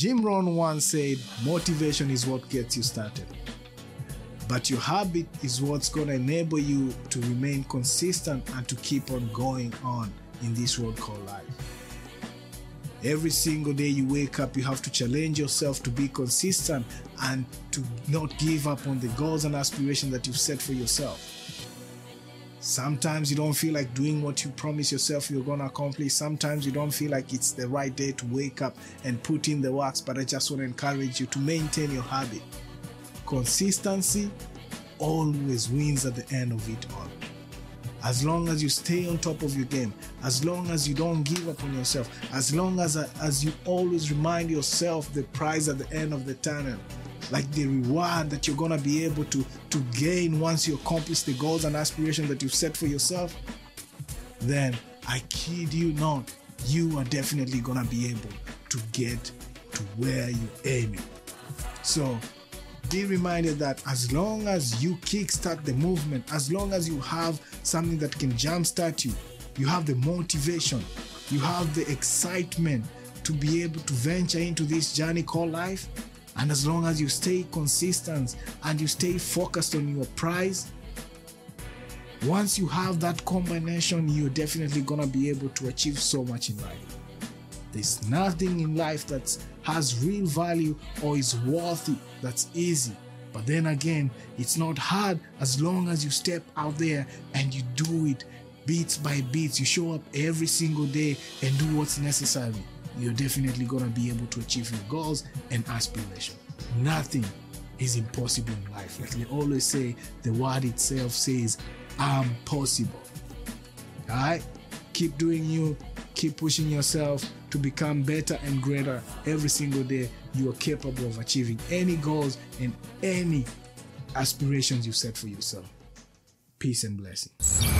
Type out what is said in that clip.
Jim Rohn once said, motivation is what gets you started. But your habit is what's going to enable you to remain consistent and to keep on going on in this world called life. Every single day you wake up, you have to challenge yourself to be consistent and to not give up on the goals and aspirations that you've set for yourself. Sometimes you don't feel like doing what you promise yourself you're going to accomplish. Sometimes you don't feel like it's the right day to wake up and put in the works, but I just want to encourage you to maintain your habit. Consistency always wins at the end of it all. As long as you stay on top of your game, as long as you don't give up on yourself, as long as as you always remind yourself the prize at the end of the tunnel, like the reward that you're gonna be able to to gain once you accomplish the goals and aspirations that you've set for yourself, then I kid you not, you are definitely gonna be able to get to where you're aiming. So be reminded that as long as you kickstart the movement, as long as you have something that can jumpstart you, you have the motivation, you have the excitement to be able to venture into this journey called life, and as long as you stay consistent and you stay focused on your prize, once you have that combination, you're definitely gonna be able to achieve so much in life. There's nothing in life that has real value or is worthy that's easy. But then again, it's not hard as long as you step out there and you do it beats by beats. You show up every single day and do what's necessary. You're definitely gonna be able to achieve your goals and aspirations. Nothing is impossible in life. Like they always say, the word itself says, I'm possible. Alright? Keep doing you, keep pushing yourself to become better and greater every single day. You are capable of achieving any goals and any aspirations you set for yourself. Peace and blessings.